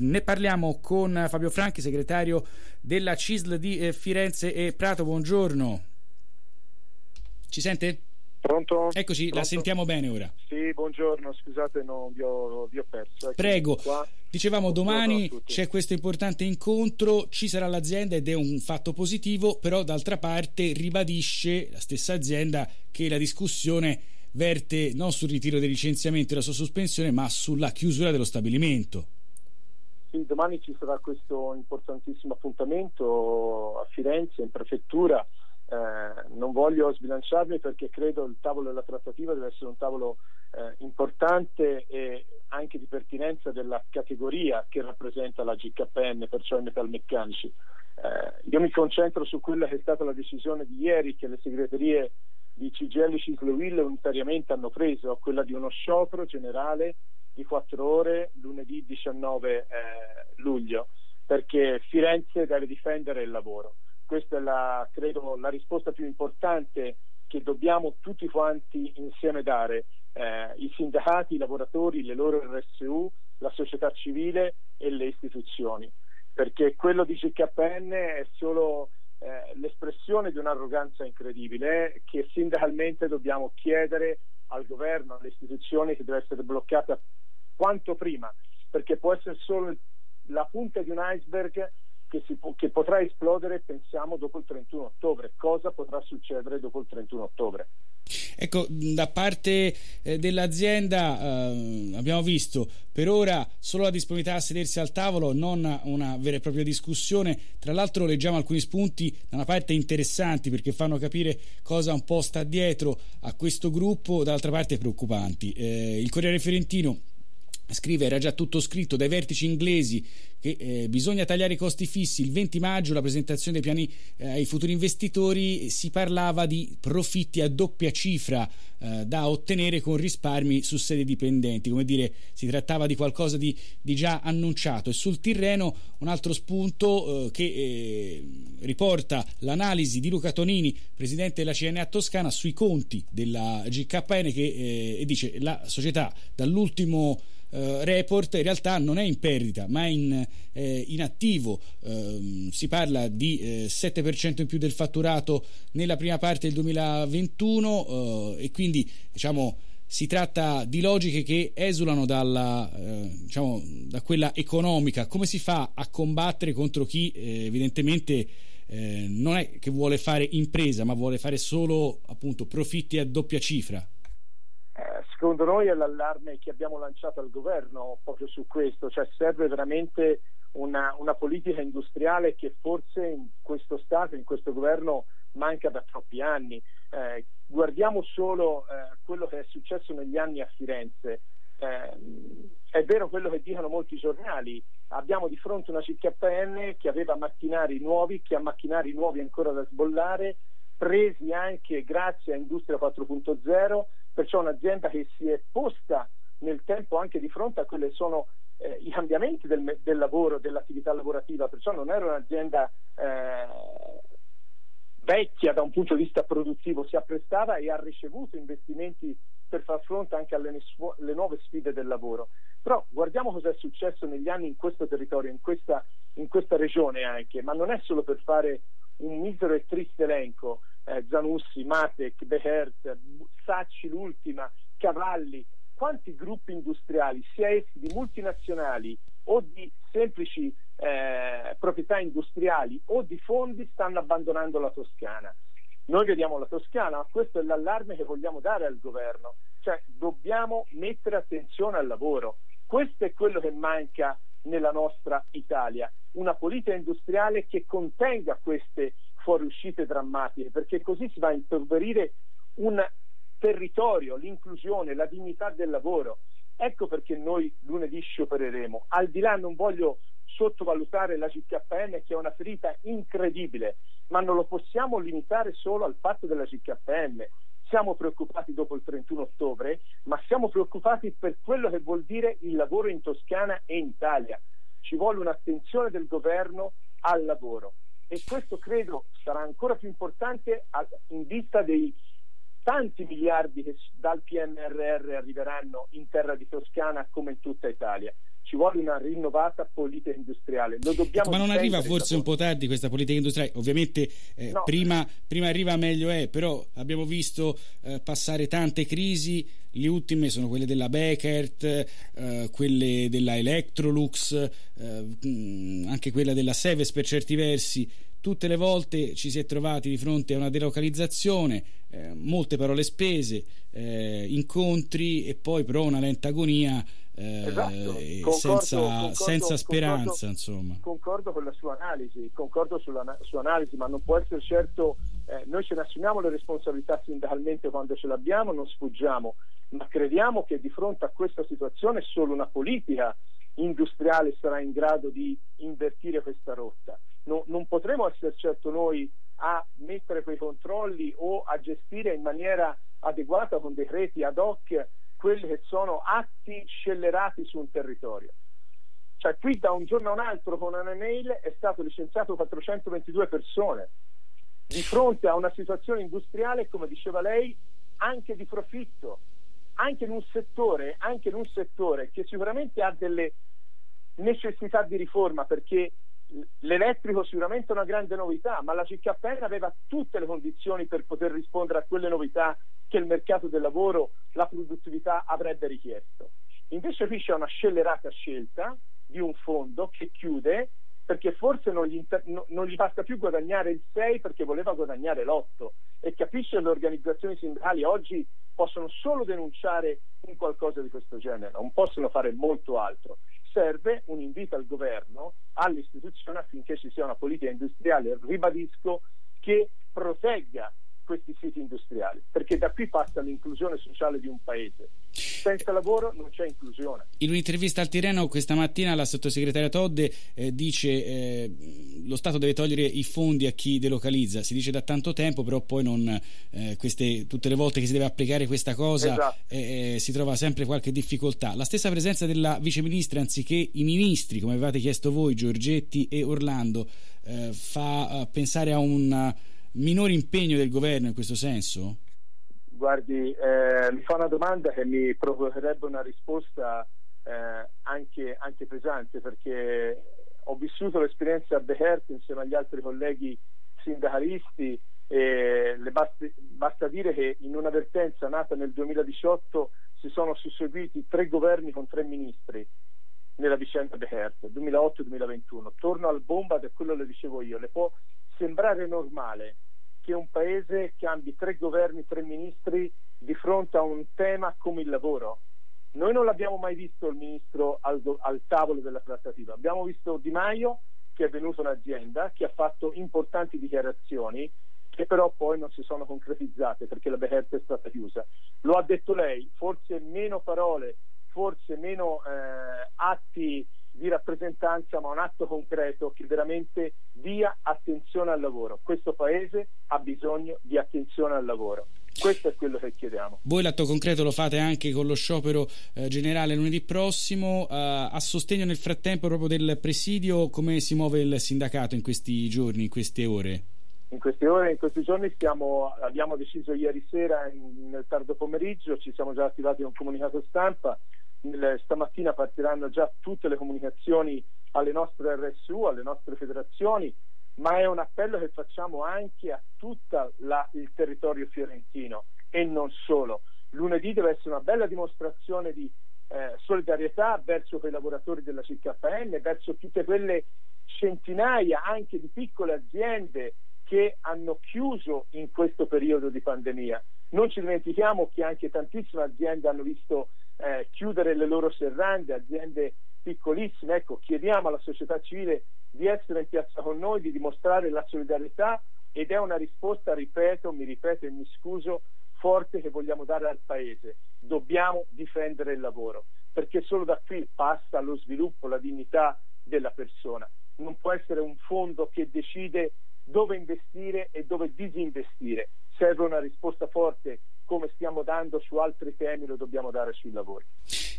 Ne parliamo con Fabio Franchi, segretario della CISL di eh, Firenze e Prato. Buongiorno. Ci sente? Pronto? Eccoci, Pronto? la sentiamo bene ora. Sì, buongiorno, scusate, non vi ho, vi ho perso. Ecco, Prego. qua. Dicevamo domani c'è questo importante incontro, ci sarà l'azienda ed è un fatto positivo, però d'altra parte ribadisce la stessa azienda che la discussione verte non sul ritiro dei licenziamenti e la sua sospensione, ma sulla chiusura dello stabilimento. Sì, domani ci sarà questo importantissimo appuntamento a Firenze, in prefettura. Eh, non voglio sbilanciarmi perché credo il tavolo della trattativa deve essere un tavolo eh, importante e anche di pertinenza della categoria che rappresenta la GKN, perciò i metalmeccanici. Eh, io mi concentro su quella che è stata la decisione di ieri che le segreterie di CGL Cislo Will unitariamente hanno preso, quella di uno sciopero generale di quattro ore lunedì 19 eh, luglio, perché Firenze deve difendere il lavoro. Questa è la, credo, la risposta più importante che dobbiamo tutti quanti insieme dare, eh, i sindacati, i lavoratori, le loro RSU, la società civile e le istituzioni, perché quello di GKN è solo eh, l'espressione di un'arroganza incredibile eh, che sindacalmente dobbiamo chiedere al governo, alle istituzioni che deve essere bloccata quanto prima, perché può essere solo la punta di un iceberg che, può, che, potrà esplodere, pensiamo, dopo il 31 ottobre. Cosa potrà succedere dopo il 31 ottobre? Ecco, da parte eh, dell'azienda eh, abbiamo visto per ora solo la disponibilità a sedersi al tavolo, non una vera e propria discussione. Tra l'altro leggiamo alcuni spunti da una parte interessanti perché fanno capire cosa un po' sta dietro a questo gruppo, dall'altra parte preoccupanti. Eh, il Corriere Fiorentino scrive era già tutto scritto dai vertici inglesi che eh, bisogna tagliare i costi fissi. Il 20 maggio la presentazione dei piani eh, ai futuri investitori si parlava di profitti a doppia cifra eh, da ottenere con risparmi su sede dipendenti. Come dire si trattava di qualcosa di, di già annunciato. E sul Tirreno un altro spunto eh, che eh, riporta l'analisi di Luca Tonini presidente della CNA Toscana sui conti della GKN che eh, dice la società dall'ultimo Uh, report in realtà non è in perdita ma è in, eh, in attivo. Uh, si parla di eh, 7% in più del fatturato nella prima parte del 2021 uh, e quindi diciamo si tratta di logiche che esulano dalla, diciamo, da quella economica. Come si fa a combattere contro chi eh, evidentemente eh, non è che vuole fare impresa ma vuole fare solo appunto profitti a doppia cifra secondo noi è l'allarme che abbiamo lanciato al governo proprio su questo, cioè serve veramente una, una, politica industriale che forse in questo Stato, in questo governo manca da troppi anni. Eh, guardiamo solo eh, quello che è successo negli anni a Firenze. Eh, è vero quello che dicono molti giornali, abbiamo di fronte una CKN che aveva macchinari nuovi, che ha macchinari nuovi ancora da sbollare, presi anche grazie a Industria 4.0 perciò un'azienda che si è posta nel tempo anche di fronte a quelli che sono eh, i cambiamenti del, del, lavoro, dell'attività lavorativa, perciò non era un'azienda eh, vecchia da un punto di vista produttivo, si apprestava e ha ricevuto investimenti per far fronte anche alle, alle nuove sfide del lavoro. Però guardiamo cosa è successo negli anni in questo territorio, in questa, in questa regione anche, ma non è solo per fare un misero e triste elenco, eh, Zanussi, Matek, Behert, Sacci l'ultima, Cavalli, quanti gruppi industriali, sia essi di multinazionali o di semplici eh, proprietà industriali o di fondi, stanno abbandonando la Toscana. Noi vediamo la Toscana, ma questo è l'allarme che vogliamo dare al governo, cioè dobbiamo mettere attenzione al lavoro. Questo è quello che manca nella nostra Italia, una politica industriale che contenga queste fuoriuscite drammatiche, perché così si va a impoverire un territorio, l'inclusione, la dignità del lavoro. Ecco perché noi lunedì sciopereremo. Al di là non voglio sottovalutare la GKN che è una ferita incredibile, ma non lo possiamo limitare solo al fatto della GKN. Siamo preoccupati dopo il 31 ottobre, ma siamo preoccupati per quello che vuol dire il lavoro in Toscana e in Italia. Ci vuole un'attenzione del governo al lavoro e questo credo sarà ancora più importante in vista dei tanti miliardi che dal PNRR arriveranno in terra di Toscana come in tutta Italia. ci vuole una rinnovata politica industriale. Ma non arriva forse un po' tardi questa politica industriale? Ovviamente eh, no. prima, prima, arriva meglio è, però abbiamo visto eh, passare tante crisi, le ultime sono quelle della Beckert, eh, quelle della Electrolux, eh, anche quella della Seves per certi versi tutte le volte ci si è trovati di fronte a una delocalizzazione, eh, molte parole spese, eh, incontri e poi però una lenta agonia eh, esatto. concordo, senza, concordo, senza, speranza. Concordo, insomma. concordo con la sua analisi, concordo sulla sua analisi, ma non può essere certo, eh, noi ce ne assumiamo le responsabilità sindacalmente quando ce l'abbiamo, non sfuggiamo, ma crediamo che di fronte a questa situazione solo una politica industriale sarà in grado di invertire questa rotta no, non potremo essere certo noi a mettere quei controlli o a gestire in maniera adeguata con decreti ad hoc quelli che sono atti scellerati su un territorio. Cioè qui da un giorno a un altro con una mail è stato licenziato 422 persone di fronte a una situazione industriale, come diceva lei, anche di profitto, anche in un settore, anche in un settore che sicuramente ha delle necessità di riforma perché L'elettrico sicuramente è una grande novità, ma la CKN aveva tutte le condizioni per poter rispondere a quelle novità che il mercato del lavoro, la produttività avrebbe richiesto. Invece qui c'è una scellerata scelta di un fondo che chiude perché forse non gli, inter- non gli, basta più guadagnare il 6 perché voleva guadagnare l'8 e capisce che le organizzazioni sindacali oggi possono solo denunciare un qualcosa di questo genere, non possono fare molto altro serve un invito al governo, alle istituzioni affinché ci sia una politica industriale, ribadisco, che protegga questi siti industriali, perché da qui passa l'inclusione sociale di un paese. Senza lavoro non c'è inclusione. In un'intervista al Tirreno questa mattina la sottosegretaria Todde eh, dice eh, lo Stato deve togliere i fondi a chi delocalizza, si dice da tanto tempo, però poi non, eh, queste, tutte le volte che si deve applicare questa cosa esatto. Eh, eh, si trova sempre qualche difficoltà. La stessa presenza della viceministra anziché i ministri, come avevate chiesto voi, Giorgetti e Orlando, eh, fa pensare a un minore impegno del governo in questo senso? Guardi, eh, mi fa una domanda che mi provocherebbe una risposta eh, anche, anche, pesante perché ho vissuto l'esperienza a Behert insieme agli altri colleghi sindacalisti e basti, basta dire che in una vertenza nata nel 2018 si sono susseguiti tre governi con tre ministri nella vicenda Behert 2008-2021. Torno al bomba ed è quello che dicevo io. Le può sembrare normale che un paese cambi tre governi, tre ministri di fronte a un tema come il lavoro. Noi non l'abbiamo mai visto il ministro al, al tavolo della trattativa, abbiamo visto Di Maio che è venuto in azienda, che ha fatto importanti dichiarazioni che però poi non si sono concretizzate perché la Behert è stata chiusa. Lo ha detto lei, forse meno parole, forse meno eh, atti di rappresentanza, ma un atto concreto che veramente dia attenzione al lavoro. Questo Paese ha bisogno di attenzione al lavoro. Questo è quello che chiediamo. Voi l'atto concreto lo fate anche con lo sciopero eh, generale lunedì prossimo. Eh, a sostegno nel frattempo proprio del presidio, come si muove il sindacato in questi giorni, in queste ore? In queste ore, in questi giorni stiamo, abbiamo deciso ieri sera in, nel tardo pomeriggio, ci siamo già attivati un comunicato stampa stamattina partiranno già tutte le comunicazioni alle nostre RSU, alle nostre federazioni, ma è un appello che facciamo anche a tutto il territorio fiorentino e non solo. Lunedì deve essere una bella dimostrazione di eh, solidarietà verso quei lavoratori della CKN, verso tutte quelle centinaia anche di piccole aziende che hanno chiuso in questo periodo di pandemia. Non ci dimentichiamo che anche tantissime aziende hanno visto eh, chiudere le loro serrande, aziende piccolissime. Ecco, chiediamo alla società civile di essere in piazza con noi, di dimostrare la solidarietà ed è una risposta, ripeto, mi ripeto e mi scuso, forte che vogliamo dare al Paese. Dobbiamo difendere il lavoro, perché solo da qui passa lo sviluppo, la dignità della persona. Non può essere un fondo che decide dove investire e dove disinvestire. Serve una risposta forte come stiamo dando su altri temi lo dobbiamo dare sui lavori.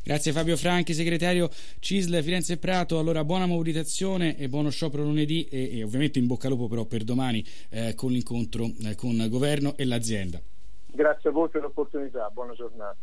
Grazie Fabio Franchi, segretario CISL Firenze e Prato. Allora buona mobilitazione e buono sciopero lunedì e, e ovviamente in bocca al lupo però per domani eh, con l'incontro eh, con il governo e l'azienda. Grazie a voi per l'opportunità, buona giornata.